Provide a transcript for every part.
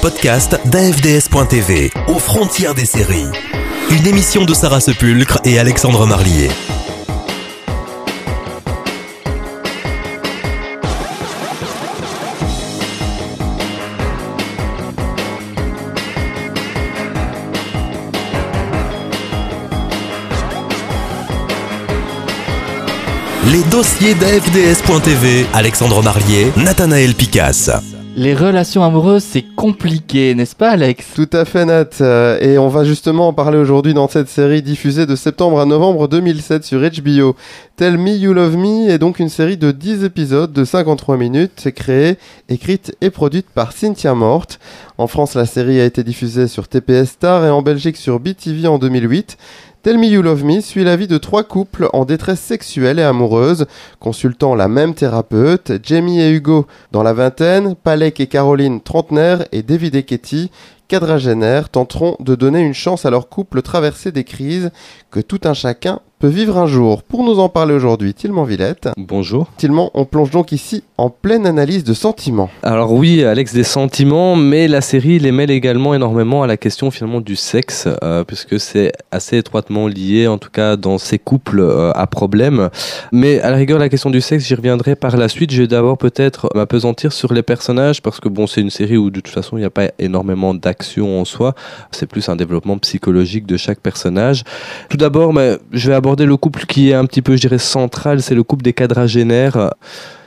podcasts d'AFDS.tv, aux frontières des séries. Une émission de Sarah Sepulcre et Alexandre Marlier. Les dossiers d'AFDS.tv, Alexandre Marlier, Nathanaël Picasse. Les relations amoureuses, c'est compliqué, n'est-ce pas Alex? Tout à fait Nat, Euh, et on va justement en parler aujourd'hui dans cette série diffusée de septembre à novembre 2007 sur HBO. Tell Me You Love Me est donc une série de 10 épisodes de 53 minutes, créée, écrite et produite par Cynthia Mort. En France, la série a été diffusée sur TPS Star et en Belgique sur BTV en 2008. Tell Me You Love Me suit la vie de trois couples en détresse sexuelle et amoureuse, consultant la même thérapeute, Jamie et Hugo dans la vingtaine, Palek et Caroline trentenaire et David et Katie quadragénaires tenteront de donner une chance à leur couple traversé des crises que tout un chacun peut vivre un jour. Pour nous en parler aujourd'hui, Tilman Villette. Bonjour. Tilman, on plonge donc ici en pleine analyse de sentiments. Alors oui, Alex, des sentiments, mais la série les mêle également énormément à la question finalement du sexe, euh, puisque c'est assez étroitement lié, en tout cas dans ces couples euh, à problème. Mais à la rigueur, la question du sexe, j'y reviendrai par la suite. Je vais d'abord peut-être m'apesantir sur les personnages, parce que bon, c'est une série où de toute façon, il n'y a pas énormément d'action en soi. C'est plus un développement psychologique de chaque personnage. Tout d'abord, mais, je vais aborder le couple qui est un petit peu, je dirais, central, c'est le couple des quadragénaires.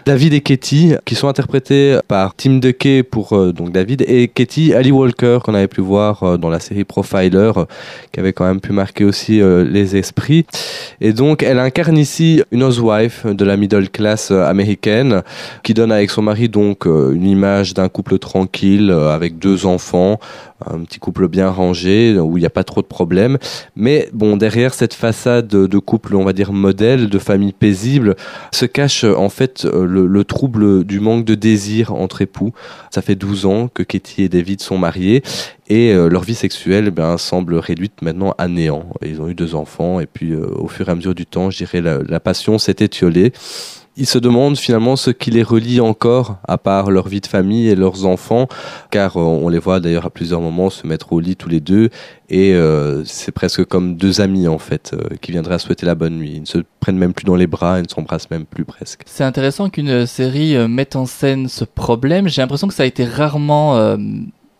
David et Katie, qui sont interprétés par Tim DeKay pour euh, donc David et Katie Ali Walker qu'on avait pu voir euh, dans la série Profiler, euh, qui avait quand même pu marquer aussi euh, les esprits. Et donc elle incarne ici une housewife de la middle class euh, américaine, qui donne avec son mari donc euh, une image d'un couple tranquille euh, avec deux enfants, un petit couple bien rangé où il n'y a pas trop de problèmes. Mais bon, derrière cette façade de couple, on va dire modèle, de famille paisible, se cache euh, en fait euh, le, le trouble du manque de désir entre époux. Ça fait 12 ans que Katie et David sont mariés et euh, leur vie sexuelle eh bien, semble réduite maintenant à néant. Ils ont eu deux enfants et puis au fur et à mesure du temps, je dirais, la, la passion s'est étiolée. Ils se demandent finalement ce qui les relie encore, à part leur vie de famille et leurs enfants, car euh, on les voit d'ailleurs à plusieurs moments se mettre au lit tous les deux, et euh, c'est presque comme deux amis en fait, euh, qui viendraient souhaiter la bonne nuit. Ils ne se prennent même plus dans les bras, ils ne s'embrassent même plus presque. C'est intéressant qu'une série mette en scène ce problème. J'ai l'impression que ça a été rarement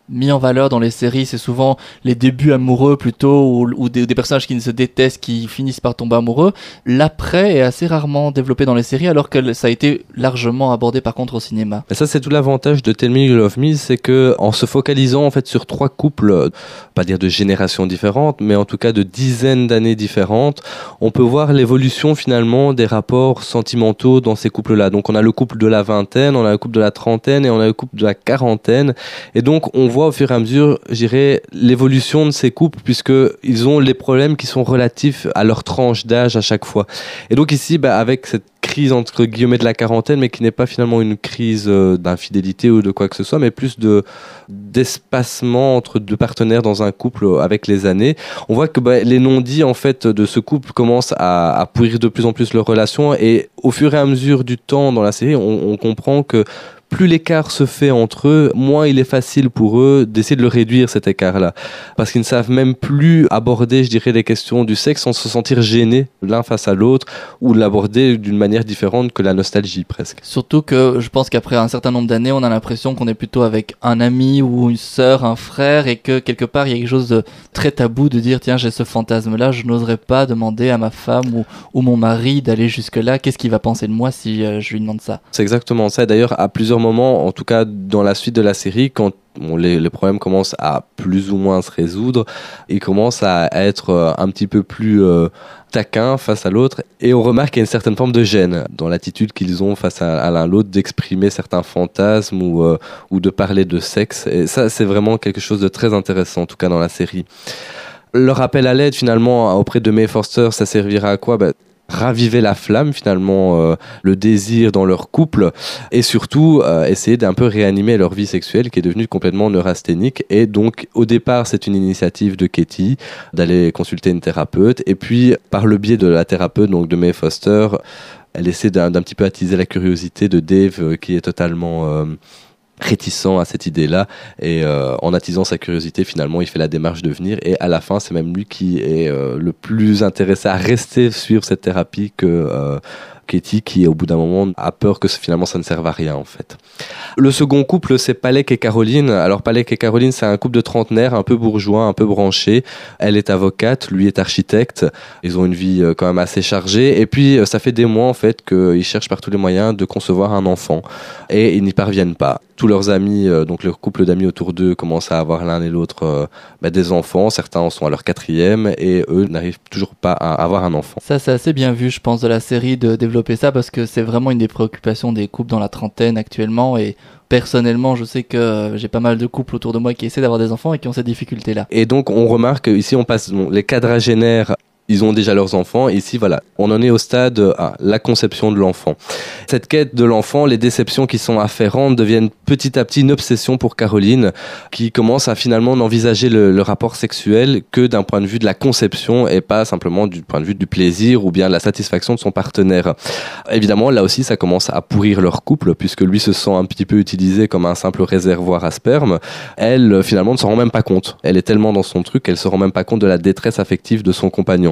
mis en valeur dans les séries. C'est souvent les débuts amoureux plutôt, ou, des, personnages qui ne se détestent, qui finissent par tomber amoureux. L'après est assez rarement développé dans les séries, alors que ça a été largement abordé par contre au cinéma. Et ça, c'est tout l'avantage de Tell Me You Love Me, c'est que en se focalisant en fait sur trois couples, pas dire de générations différentes, mais en tout cas de dizaines d'années différentes, on peut voir l'évolution finalement des rapports sentimentaux dans ces couples-là. Donc on a le couple de la vingtaine, on a le couple de la trentaine et on a le couple de la quarantaine. Et donc on voit au fur et à mesure, je dirais, l'évolution de ces couples puisque ils ont les problèmes qui sont relatifs à leur tranche d'âge à chaque fois. Et donc ici, bah, avec cette crise entre guillemets de la quarantaine, mais qui n'est pas finalement une crise euh, d'infidélité ou de quoi que ce soit, mais plus de d'espacement entre deux partenaires dans un couple euh, avec les années. On voit que bah, les non-dits en fait de ce couple commencent à, pourrir de plus en plus leur relation, et au fur et à mesure du temps dans la série, on comprend que plus l'écart se fait entre eux, moins il est facile pour eux d'essayer de le réduire cet écart-là. Parce qu'ils ne savent même plus aborder, je dirais, les questions du sexe sans se sentir gênés l'un face à l'autre ou l'aborder d'une manière différente que la nostalgie presque. Surtout que je pense qu'après un certain nombre d'années, on a l'impression qu'on est plutôt avec un ami ou une sœur, un frère, et que quelque part il y a quelque chose de très tabou de dire tiens j'ai ce fantasme-là, je n'oserais pas demander à ma femme ou, ou mon mari d'aller jusque-là. Qu'est-ce qu'il va penser de moi si euh, je lui demande ça? C'est exactement ça. D'ailleurs, à plusieurs moments, en tout cas dans la suite de la série, quand les, problèmes commencent à plus ou moins se résoudre, ils commencent à être euh, un petit peu plus euh, taquins face à l'autre, et on remarque qu'il y a une certaine forme de gêne dans l'attitude qu'ils ont face à, l'un l'autre d'exprimer certains fantasmes ou, euh, ou de parler de sexe. Et ça, c'est vraiment quelque chose de très intéressant, en tout cas dans la série. Leur appel à l'aide finalement auprès de May Forster, ça servira à quoi? Bah, raviver la flamme finalement euh, le désir dans leur couple et surtout euh, essayer d'un peu réanimer leur vie sexuelle qui est devenue complètement neurasthénique. Et donc au départ c'est une initiative de Katie d'aller consulter une thérapeute. Et puis par le biais de la thérapeute donc de May Foster elle essaie d'un petit peu attiser la curiosité de Dave euh, qui est totalement réticent à cette idée-là et euh, en attisant sa curiosité finalement il fait la démarche de venir et à la fin c'est même lui qui est euh, le plus intéressé à rester suivre cette thérapie que euh, Katie qui au bout d'un moment a peur que finalement ça ne serve à rien en fait. Le second couple c'est Palek et Caroline. Alors Palek et Caroline c'est un couple de trentenaires un peu bourgeois, un peu branché. Elle est avocate, lui est architecte. Ils ont une vie euh, quand même assez chargée et puis euh, ça fait des mois en fait qu'ils cherchent par tous les moyens de concevoir un enfant et ils n'y parviennent pas tous leurs amis, euh, donc leur couple d'amis autour d'eux, commencent à avoir l'un et l'autre bah, des enfants. Certains en sont à leur quatrième et eux n'arrivent toujours pas à avoir un enfant. Ça, c'est assez bien vu, je pense, de la série de ça parce que c'est vraiment une des préoccupations des couples dans la trentaine actuellement et personnellement, je sais que j'ai pas mal de couples autour de moi qui essaient d'avoir des enfants et qui ont cette difficulté-là. Et donc, on remarque ici, on passe les quadragénaires ils ont déjà leurs enfants. Ici, voilà, on en est au stade à la conception de l'enfant. Cette quête de l'enfant, les déceptions qui sont afférentes deviennent petit à petit une obsession pour Caroline, qui commence à finalement n'envisager le, rapport sexuel que d'un point de vue de la conception et pas simplement du point de vue du plaisir ou bien de la satisfaction de son partenaire. Évidemment, là aussi, ça commence à pourrir leur couple, puisque lui se sent un petit peu utilisé comme un simple réservoir à sperme. Elle, finalement, ne s'en rend même pas compte. Elle est tellement dans son truc qu'elle se rend même pas compte de la détresse affective de son compagnon.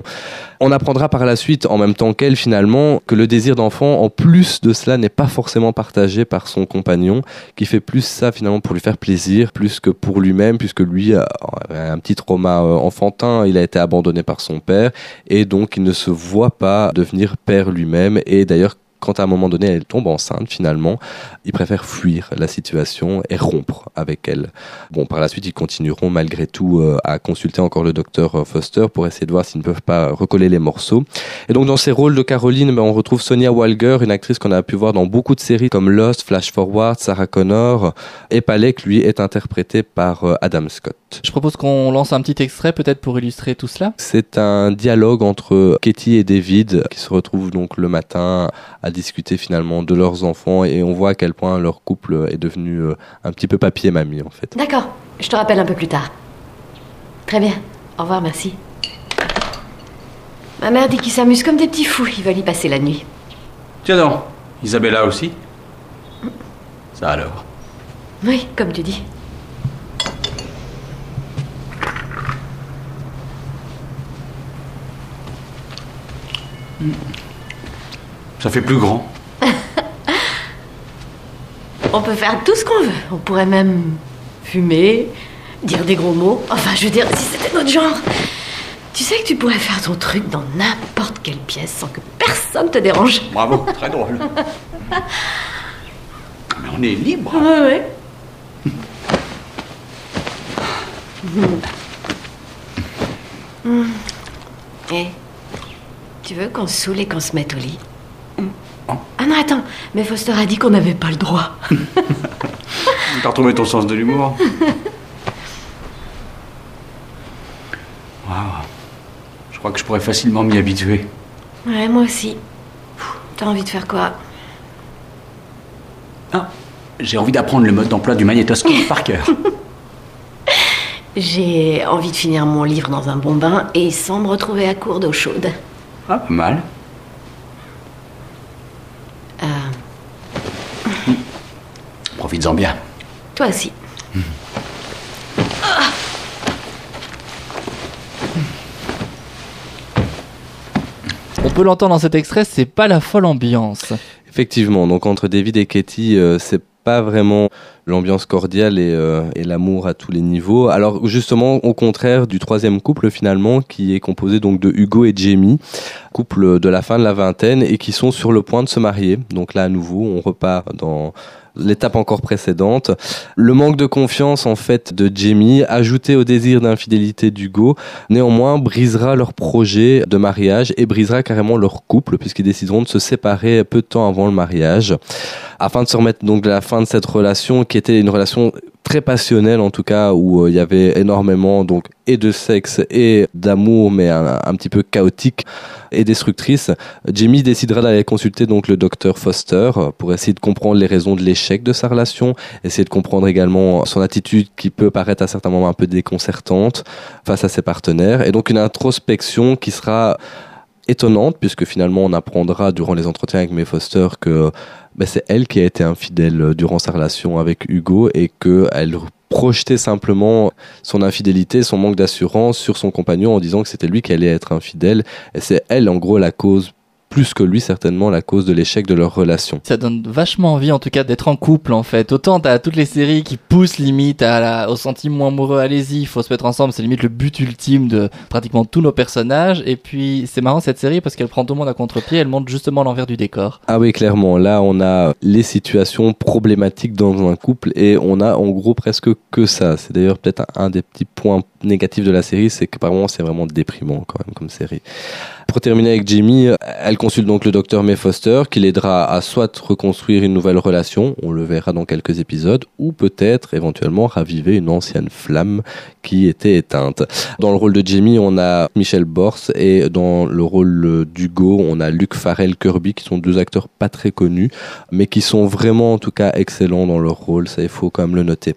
On apprendra par la suite, en même temps qu'elle finalement, que le désir d'enfant, en plus de cela, n'est pas forcément partagé par son compagnon, qui fait plus ça finalement pour lui faire plaisir, plus que pour lui-même, puisque lui a un petit trauma euh, enfantin, il a été abandonné par son père, et donc il ne se voit pas devenir père lui-même, et d'ailleurs quand à un moment donné elle tombe enceinte finalement, ils préfèrent fuir la situation et rompre avec elle. Bon, par la suite, ils continueront malgré tout euh, à consulter encore le docteur euh, Foster pour essayer de voir s'ils ne peuvent pas recoller les morceaux. Et donc dans ces rôles de Caroline, ben, on retrouve Sonia Walger, une actrice qu'on a pu voir dans beaucoup de séries comme Lost, Flash Forward, Sarah Connor, et Palek, lui, est interprété par euh, Adam Scott. Je propose qu'on lance un petit extrait peut-être pour illustrer tout cela. C'est un dialogue entre Katie et David qui se retrouvent donc le matin à discuter finalement de leurs enfants et on voit à quel point leur couple est devenu euh, un petit peu papier-mamie en fait. D'accord, je te rappelle un peu plus tard. Très bien, au revoir, merci. Ma mère dit qu'ils s'amusent comme des petits fous, ils veulent y passer la nuit. Tiens donc, Isabella aussi Ça alors Oui, comme tu dis. Ça fait plus grand. On peut faire tout ce qu'on veut. On pourrait même fumer, dire des gros mots. Enfin, je veux dire, si c'était notre genre. Tu sais que tu pourrais faire ton truc dans n'importe quelle pièce sans que personne te dérange. Bravo, très drôle. Mais on est libre. Ouais, ouais. Hmm. Eh, tu veux qu'on se saoule et qu'on se mette au lit? Ah attends, mais Foster a dit qu'on n'avait pas le droit. T'as retrouvé ton sens de l'humour Waouh. Je crois que je pourrais facilement m'y habituer. Ouais, moi aussi. T'as envie de faire quoi? Ah, j'ai envie d'apprendre le mode d'emploi du magnétoscope par cœur. J'ai envie de finir mon livre dans un bon bain et sans me retrouver à court d'eau chaude. Ah, pas mal. Euh, Profites-en bien. Toi aussi. On peut l'entendre dans cet extrait, c'est pas la folle ambiance. Effectivement, donc entre David et Katie, euh, c'est pas vraiment l'ambiance cordiale et, euh, et l'amour à tous les niveaux. Alors justement, au contraire du troisième couple finalement, qui est composé donc de Hugo et Jamie, couple de la fin de la vingtaine et qui sont sur le point de se marier. Donc là à nouveau, on repart dans l'étape encore précédente. Le manque de confiance en fait de Jamie, ajouté au désir d'infidélité d'Hugo, néanmoins brisera leur projet de mariage et brisera carrément leur couple puisqu'ils décideront de se séparer peu de temps avant le mariage afin de se remettre donc de la fin de cette relation qui était une relation très passionnelle en tout cas où euh, il y avait énormément donc et de sexe et d'amour mais un, petit peu chaotique et destructrice. Jamie décidera d'aller consulter donc le docteur Foster pour essayer de comprendre les raisons de l'échec de sa relation, essayer de comprendre également son attitude qui peut paraître à certains moments un peu déconcertante face à ses partenaires et donc une introspection qui sera étonnante puisque finalement on apprendra durant les entretiens avec May Foster que ben, c'est elle qui a été infidèle euh, durant sa relation avec Hugo et qu'elle projetait simplement son infidélité, son manque d'assurance sur son compagnon en disant que c'était lui qui allait être infidèle. Et c'est elle, en gros, la cause plus que lui certainement la cause de l'échec de leur relation. Ça donne vachement envie en tout cas d'être en couple en fait. Autant t'as toutes les séries qui poussent limite à la, au sentiment amoureux, allez-y, il faut se mettre ensemble, c'est limite le but ultime de pratiquement tous nos personnages. Et puis c'est marrant cette série parce qu'elle prend tout le monde à contre-pied, elle montre justement l'envers du décor. Ah oui clairement, là on a les situations problématiques dans un couple et on a en gros presque que ça. C'est d'ailleurs peut-être un des petits points négatifs de la série, c'est que par moments c'est vraiment déprimant quand même comme série. Pour terminer avec Jamie, elle consulte donc le docteur May Foster qui l'aidera à soit reconstruire une nouvelle relation, on le verra dans quelques épisodes, ou peut-être éventuellement raviver une ancienne flamme qui était éteinte. Dans le rôle de Jamie, on a Michel Bors et dans le rôle d'Hugo, on a Luc Farrell Kirby qui sont deux acteurs pas très connus, mais qui sont vraiment en tout cas excellents dans leur rôle, ça il faut quand même le noter.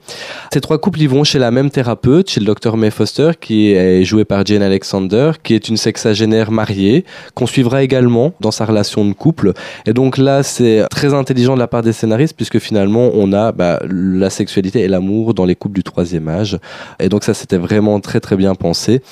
Ces trois couples ils vont chez la même thérapeute, chez le docteur May Foster qui est joué par Jane Alexander, qui est une sexagénaire mariée qu'on suivra également dans sa relation de couple. Et donc là, c'est très intelligent de la part des scénaristes, puisque finalement, on a bah, la sexualité et l'amour dans les couples du troisième âge. Et donc ça, c'était vraiment très très bien pensé.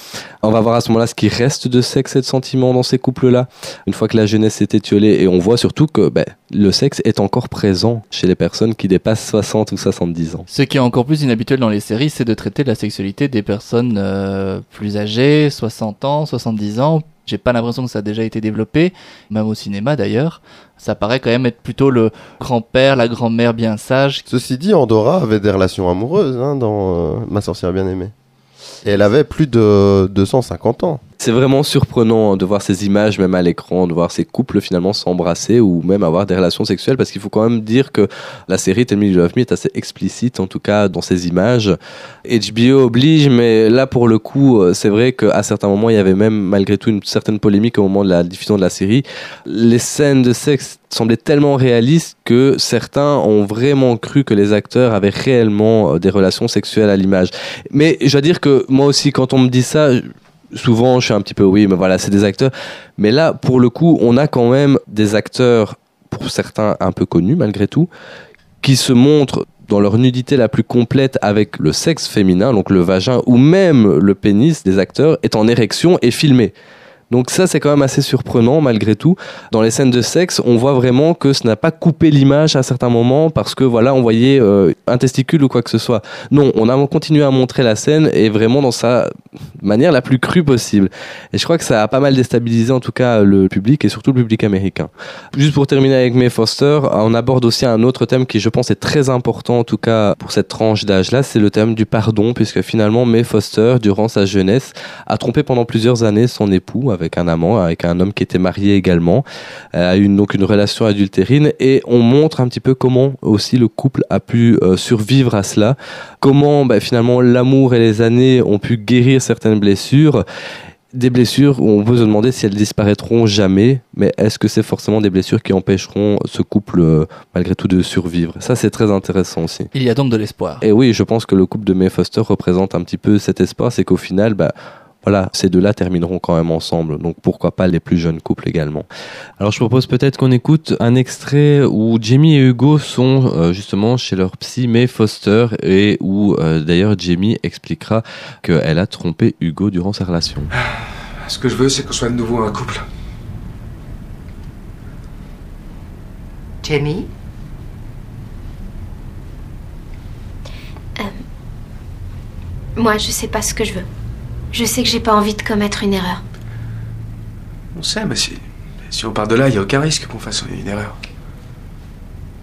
On va voir à ce moment-là ce qui reste de sexe et de sentiments dans ces couples-là, une fois que la jeunesse est étiolée. Et on voit surtout que bah, le sexe est encore présent chez les personnes qui dépassent 60 ou 70 ans. Ce qui est encore plus inhabituel dans les séries, c'est de traiter de la sexualité des personnes euh, plus âgées, 60 ans, 70 ans, j'ai pas l'impression que ça a déjà été développé, même au cinéma d'ailleurs. Ça paraît quand même être plutôt le grand-père, la grand-mère bien sage. Ceci dit, Andorra avait des relations amoureuses hein, dans euh, Ma sorcière bien aimée. Et elle avait plus de 250 ans. C'est vraiment surprenant de voir ces images, même à l'écran, de voir ces couples finalement s'embrasser ou même avoir des relations sexuelles, parce qu'il faut quand même dire que la série Tell Me You Love Me est assez explicite, en tout cas dans ces images. HBO oblige, mais là pour le coup, c'est vrai qu'à certains moments, il y avait même malgré tout une certaine polémique au moment de la diffusion de la série. Les scènes de sexe semblaient tellement réalistes que certains ont vraiment cru que les acteurs avaient réellement des relations sexuelles à l'image. Mais je dois dire que moi aussi, quand on me dit ça, souvent je suis un petit peu oui mais voilà c'est des acteurs. Mais là pour le coup on a quand même des acteurs pour certains un peu connus malgré tout qui se montrent dans leur nudité la plus complète avec le sexe féminin donc le vagin ou même le pénis des acteurs est en érection et filmé donc ça, c'est quand même assez surprenant malgré tout. Dans les scènes de sexe, on voit vraiment que ce n'a pas coupé l'image à certains moments parce que voilà, on voyait euh, un testicule ou quoi que ce soit. Non, on a continué à montrer la scène et vraiment dans sa manière la plus crue possible. Et je crois que ça a pas mal déstabilisé en tout cas le public et surtout le public américain. Juste pour terminer avec May Foster, on aborde aussi un autre thème qui je pense est très important en tout cas pour cette tranche d'âge-là, c'est le thème du pardon puisque finalement May Foster, durant sa jeunesse, a trompé pendant plusieurs années son époux un amant, avec un homme qui était marié également, a eu donc une relation adultérine et on montre un petit peu comment aussi le couple a pu euh, survivre à cela, comment bah, finalement l'amour et les années ont pu guérir certaines blessures des blessures où on peut se demander si elles disparaîtront jamais, mais est-ce que c'est forcément des blessures qui empêcheront ce couple euh, malgré tout de survivre? Ça c'est très intéressant aussi. Il y a donc de l'espoir. Et oui, je pense que le couple de May Foster représente un petit peu cet espoir, c'est qu'au final, bah, voilà, ces deux-là termineront quand même ensemble. Donc pourquoi pas les plus jeunes couples également. Alors je propose peut-être qu'on écoute un extrait où Jamie et Hugo sont euh, justement chez leur psy May Foster et où euh, d'ailleurs Jamie expliquera qu'elle a trompé Hugo durant sa relation. Ce que je veux, c'est qu'on soit de nouveau un couple. Jamie? Moi, je sais pas ce que je veux. Je sais que j'ai pas envie de commettre une erreur. On sait, mais si, si on part de là, il n'y a aucun risque qu'on fasse une erreur.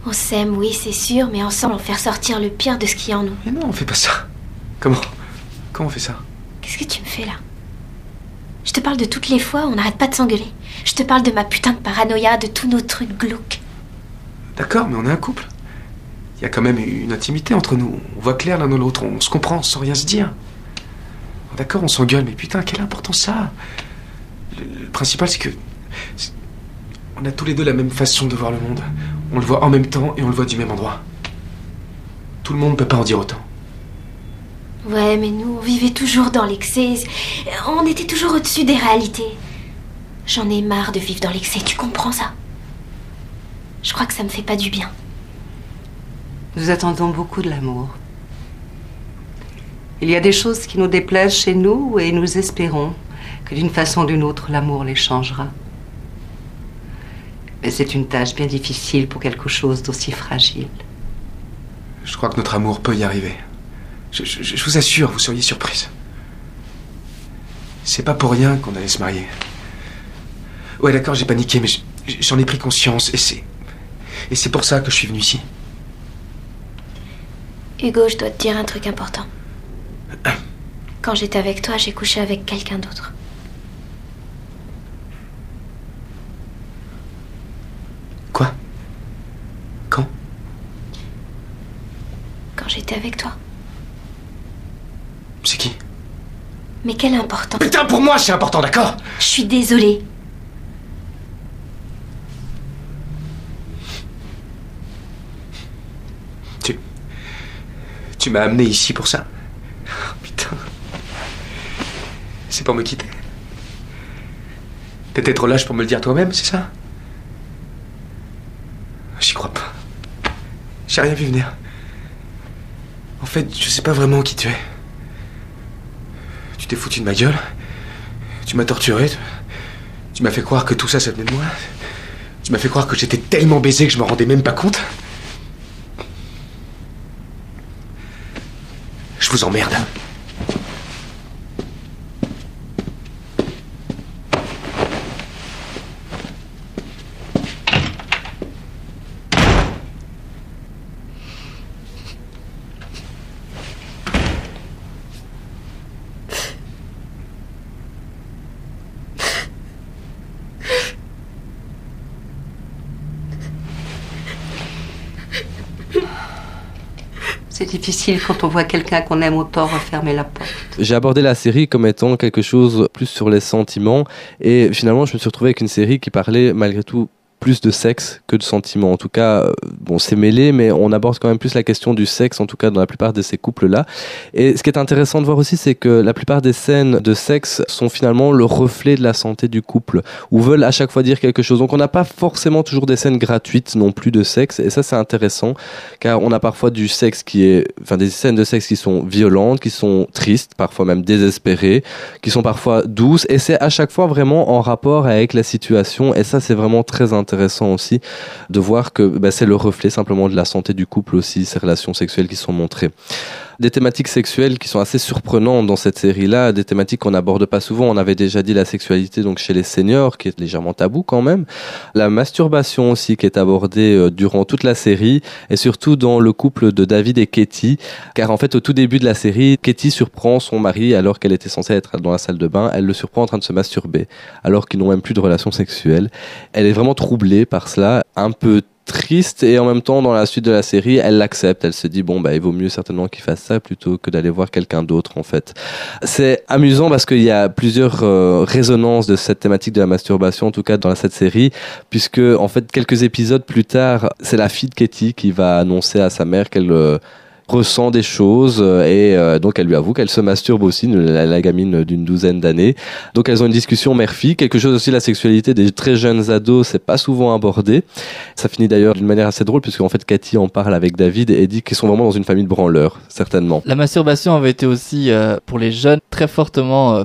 On s'aime, oui, c'est sûr, mais ensemble, on fait ressortir le pire de ce qu'il y a en nous. Mais non, on fait pas ça. Comment Comment on fait ça? Qu'est-ce que tu me fais là? Je te parle de toutes les fois où on n'arrête pas de s'engueuler. Je te parle de ma putain de paranoïa, de tous nos trucs glauques. D'accord, mais on est un couple. Il y a quand même une intimité entre nous. On voit clair l'un dans l'autre, on se comprend sans rien se dire. D'accord, on s'engueule, mais putain, quelle importance ça le, le principal, c'est que. On a tous les deux la même façon de voir le monde. On le voit en même temps et on le voit du même endroit. Tout le monde ne peut pas en dire autant. Ouais, mais nous, on vivait toujours dans l'excès. On était toujours au-dessus des réalités. J'en ai marre de vivre dans l'excès, tu comprends ça? Je crois que ça me fait pas du bien. Nous attendons beaucoup de l'amour. Il y a des choses qui nous déplaisent chez nous et nous espérons que d'une façon ou d'une autre, l'amour les changera. Mais c'est une tâche bien difficile pour quelque chose d'aussi fragile. Je crois que notre amour peut y arriver. Je, je- je vous assure, vous seriez surprise. C'est pas pour rien qu'on allait se marier. Ouais, d'accord, j'ai paniqué, mais j'en ai pris conscience et c'est. Et c'est pour ça que je suis venu ici. Hugo, je dois te dire un truc important. Quand j'étais avec toi, j'ai couché avec quelqu'un d'autre. Quoi? Quand? Quand j'étais avec toi. C'est qui? Mais quel important. Putain, pour moi, c'est important, d'accord? Je suis désolée. Tu. Tu m'as amené ici pour ça Oh, Putain. C'est pour me quitter T'étais trop lâche pour me le dire toi-même, c'est ça? J'y crois pas. J'ai rien vu venir. En fait, je sais pas vraiment qui tu es. Tu t'es foutu de ma gueule. Tu m'as torturé. Tu, m'as fait croire que tout ça, ça venait de moi. Tu m'as fait croire que j'étais tellement baisé que je me rendais même pas compte. Je vous emmerde. C'est difficile quand on voit quelqu'un qu'on aime autant refermer la porte. J'ai abordé la série comme étant quelque chose plus sur les sentiments et finalement je me suis retrouvé avec une série qui parlait malgré tout plus de sexe que de sentiments. En tout cas, euh, bon, c'est mêlé, mais on aborde quand même plus la question du sexe, en tout cas dans la plupart de ces couples-là. Et ce qui est intéressant de voir aussi, c'est que la plupart des scènes de sexe sont finalement le reflet de la santé du couple, ou veulent à chaque fois dire quelque chose. Donc on n'a pas forcément toujours des scènes gratuites non plus de sexe, et ça c'est intéressant, car on a parfois du sexe qui est, enfin des scènes de sexe qui sont violentes, qui sont tristes, parfois même désespérées, qui sont parfois douces, et c'est à chaque fois vraiment en rapport avec la situation, et ça c'est vraiment très intéressant aussi de voir que bah, c'est le reflet simplement de la santé du couple aussi, ces relations sexuelles qui sont montrées des thématiques sexuelles qui sont assez surprenantes dans cette série-là, des thématiques qu'on n'aborde pas souvent. On avait déjà dit la sexualité donc chez les seniors, qui est légèrement tabou quand même. La masturbation aussi, qui est abordée euh, durant toute la série, et surtout dans le couple de David et Katie, car en fait au tout début de la série, Katie surprend son mari alors qu'elle était censée être dans la salle de bain. Elle le surprend en train de se masturber, alors qu'ils n'ont même plus de relation sexuelle. Elle est vraiment troublée par cela, un peu triste et en même temps dans la suite de la série elle l'accepte. Elle se dit bon bah il vaut mieux certainement qu'il fasse ça plutôt que d'aller voir quelqu'un d'autre en fait. C'est amusant parce qu'il y a plusieurs euh, résonances de cette thématique de la masturbation en tout cas dans cette série puisque en fait quelques épisodes plus tard c'est la fille de Katie qui va annoncer à sa mère qu'elle euh, ressent des choses euh, et euh, donc elle lui avoue qu'elle se masturbe aussi, la, gamine d'une douzaine d'années. Donc elles ont une discussion mère-fille, quelque chose aussi la sexualité des très jeunes ados, c'est pas souvent abordé. Ça finit d'ailleurs d'une manière assez drôle puisque en fait Cathy en parle avec David et dit qu'ils sont vraiment dans une famille de branleurs, certainement. La masturbation avait été aussi euh, pour les jeunes très fortement euh,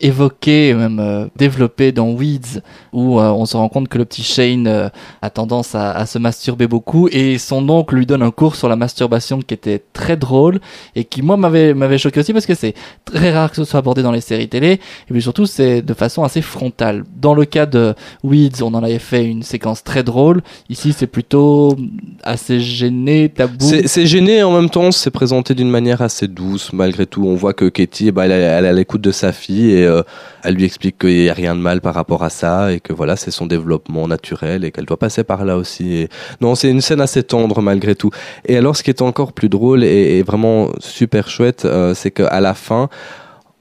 évoquée et même euh, développée dans Weeds où euh, on se rend compte que le petit Shane a tendance à, à se masturber beaucoup et son oncle lui donne un cours sur la masturbation qui était très drôle et qui moi m'avait m'avait choqué aussi parce que c'est très rare que ce soit abordé dans les séries télé et puis surtout c'est de façon assez frontale. Dans le cas de Weeds, on en avait fait une séquence très drôle. Ici, c'est plutôt assez gêné, tabou. C'est gêné et en même temps c'est présenté d'une manière assez douce malgré tout. On voit que Katie, bah, elle, elle est à l'écoute de sa fille et euh, elle lui explique qu'il n'y a rien de mal par rapport à ça et que voilà c'est son développement naturel et qu'elle doit passer par là aussi. Non, c'est une scène assez tendre malgré tout. Et alors ce qui est encore plus drôle et, et vraiment super chouette, euh, c'est qu'à la fin,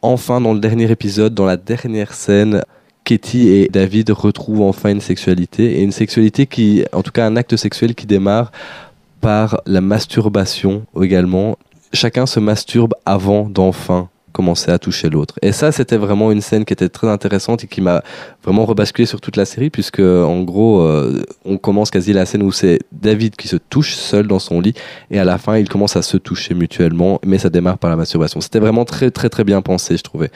enfin dans le dernier épisode, dans la dernière scène, Katie et David retrouvent enfin une sexualité et une sexualité qui, en tout cas un acte sexuel qui démarre par la masturbation également. Chacun se masturbe avant d'enfin commençait à toucher l'autre. Et ça, c'était vraiment une scène qui était très intéressante et qui m'a vraiment rebasculé sur toute la série, puisque en gros, euh, on commence quasi la scène où c'est David qui se touche seul dans son lit, et à la fin, ils commencent à se toucher mutuellement, mais ça démarre par la masturbation. C'était vraiment très très très bien pensé, je trouvais.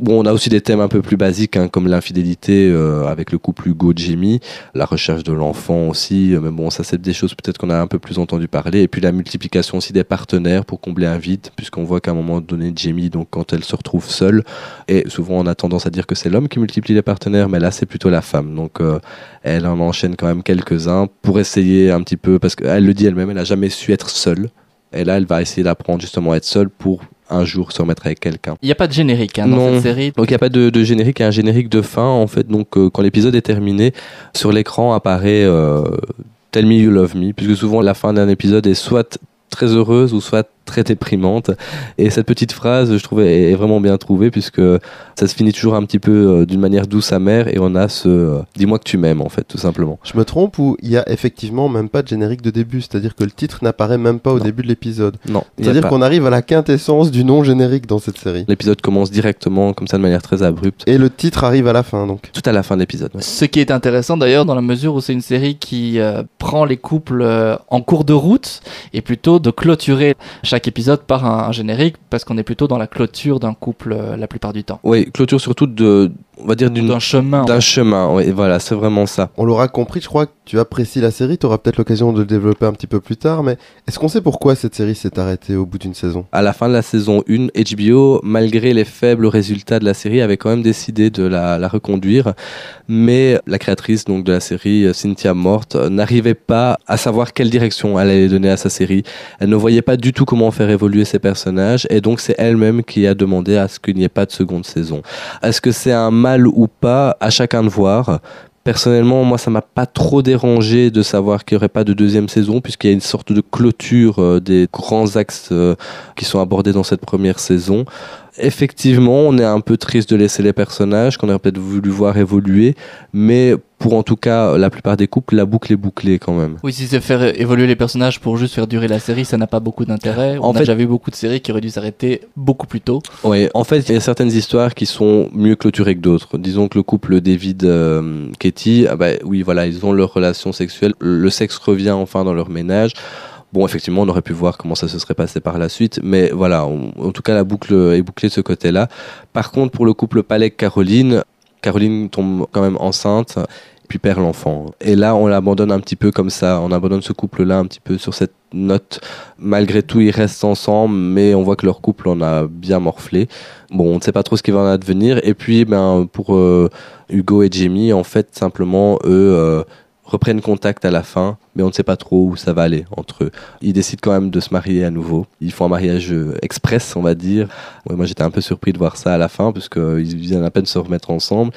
Bon, on a aussi des thèmes un peu plus basiques, hein, comme l'infidélité euh, avec le couple Hugo Jimmy, la recherche de l'enfant aussi. euh, mais bon, ça c'est des choses peut-être qu'on a un peu plus entendu parler. Et puis la multiplication aussi des partenaires pour combler un vide, puisqu'on voit qu'à un moment donné, Jamie, donc quand elle se retrouve seule, et souvent on a tendance à dire que c'est l'homme qui multiplie les partenaires, mais là c'est plutôt la femme. Donc euh, elle en enchaîne quand même quelques-uns pour essayer un petit peu, parce qu'elle le dit elle-même, elle a jamais su être seule. Et là, elle va essayer d'apprendre justement à être seule pour un jour se remettre avec quelqu'un. Il n'y a pas de générique hein, dans Non. cette série. Donc il n'y a pas de, de générique, il y a un générique de fin en fait. Donc euh, quand l'épisode est terminé, sur l'écran apparaît euh, Tell Me You Love Me, puisque souvent la fin d'un épisode est soit très heureuse ou soit très déprimante. Et cette petite phrase, je trouvais, est vraiment bien trouvée puisque ça se finit toujours un petit peu euh, d'une manière douce amère et on a ce euh, dis-moi que tu m'aimes en fait, tout simplement. Je me trompe ou il y a effectivement même pas de générique de début, c'est-à-dire que le titre n'apparaît même pas au Non. début de l'épisode. Non, C'est-à-dire qu'on arrive à la quintessence du non générique dans cette série. L'épisode commence directement comme ça de manière très abrupte, Et le titre arrive à la fin donc. tout à la fin de l'épisode. ouais. Ce qui est intéressant d'ailleurs dans la mesure où c'est une série qui euh, prend les couples euh, en cours de route et plutôt de clôturer chaque épisode par un, générique parce qu'on est plutôt dans la clôture d'un couple euh, la plupart du temps. Oui, clôture surtout de, on va dire D'un chemin. en d'un fait. chemin. Oui, voilà, c'est vraiment ça. On l'aura compris, je crois que tu apprécies la série, tu auras peut-être l'occasion de le développer un petit peu plus tard, mais est-ce qu'on sait pourquoi cette série s'est arrêtée au bout d'une saison? À la fin de la saison 1, HBO, malgré les faibles résultats de la série, avait quand même décidé de la, la reconduire. Mais la créatrice donc de la série, Cynthia Mort, euh, n'arrivait pas à savoir quelle direction elle allait donner à sa série. Elle ne voyait pas du tout comment faire évoluer ses personnages, et donc c'est elle-même qui a demandé à ce qu'il n'y ait pas de seconde saison. Est-ce que c'est un mal ou pas À chacun de voir. Personnellement, moi, ça m'a pas trop dérangé de savoir qu'il n'y aurait pas de deuxième saison, puisqu'il y a une sorte de clôture euh, des grands axes euh, qui sont abordés dans cette première saison. Effectivement, on est un peu triste de laisser les personnages qu'on aurait peut-être voulu voir évoluer, mais pour en tout cas la plupart des couples, la boucle est bouclée quand même. Oui, si c'est faire évoluer les personnages pour juste faire durer la série, ça n'a pas beaucoup d'intérêt. On En a fait- déjà vu beaucoup de séries qui auraient dû s'arrêter beaucoup plus tôt. Oui, en fait, il y a certaines histoires qui sont mieux clôturées que d'autres. Disons que le couple David euh, Katie, ah bah, oui, voilà, ils ont leur relation sexuelle, le sexe revient enfin dans leur ménage. Bon, effectivement, on aurait pu voir comment ça se serait passé par la suite, mais voilà, en tout cas, la boucle est bouclée de ce côté-là. Par contre, pour le couple Palek-Caroline, Caroline tombe quand même enceinte, puis perd l'enfant. Et là, on l'abandonne un petit peu comme ça, on abandonne ce couple-là un petit peu sur cette note. Malgré tout, ils restent ensemble, mais on voit que leur couple en a bien morflé. Bon, on ne sait pas trop ce qui va en advenir. Et puis, ben, pour euh, Hugo et Jamie, en fait, simplement, eux euh, reprennent contact à la fin, mais on ne sait pas trop où ça va aller entre eux. Ils décident quand même de se marier à nouveau. Ils font un mariage euh, express, on va dire. Ouais, moi, j'étais un peu surpris de voir ça à la fin, parce qu'ils viennent à peine se remettre ensemble.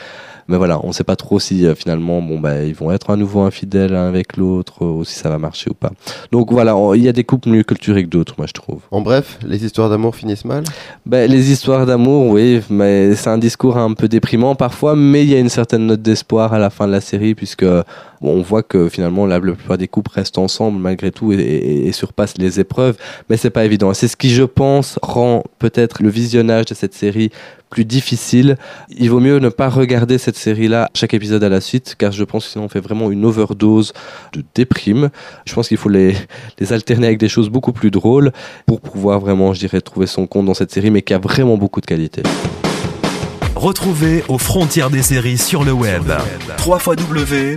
Mais voilà, on ne sait pas trop si euh, finalement, bon, bah, ils vont être à nouveau infidèles l'un avec l'autre, euh, ou si ça va marcher ou pas. Donc voilà, il y a des couples mieux culturés que d'autres, moi, je trouve. En bref, les histoires d'amour finissent mal? Ben, les histoires d'amour, oui, mais c'est un discours un peu déprimant parfois, mais il y a une certaine note d'espoir à la fin de la série, puisque bon, on voit que finalement la, la plupart des couples restent ensemble malgré tout et, surpassent les épreuves, mais c'est pas évident. C'est ce qui, je pense, rend peut-être le visionnage de cette série plus difficile. Il vaut mieux ne pas regarder cette série-là chaque épisode à la suite, car je pense que sinon on fait vraiment une overdose de déprime. Je pense qu'il faut les, les alterner avec des choses beaucoup plus drôles pour pouvoir vraiment, je dirais, trouver son compte dans cette série, mais qui a vraiment beaucoup de qualité. Retrouvez aux frontières des séries sur le web. www.afds.tv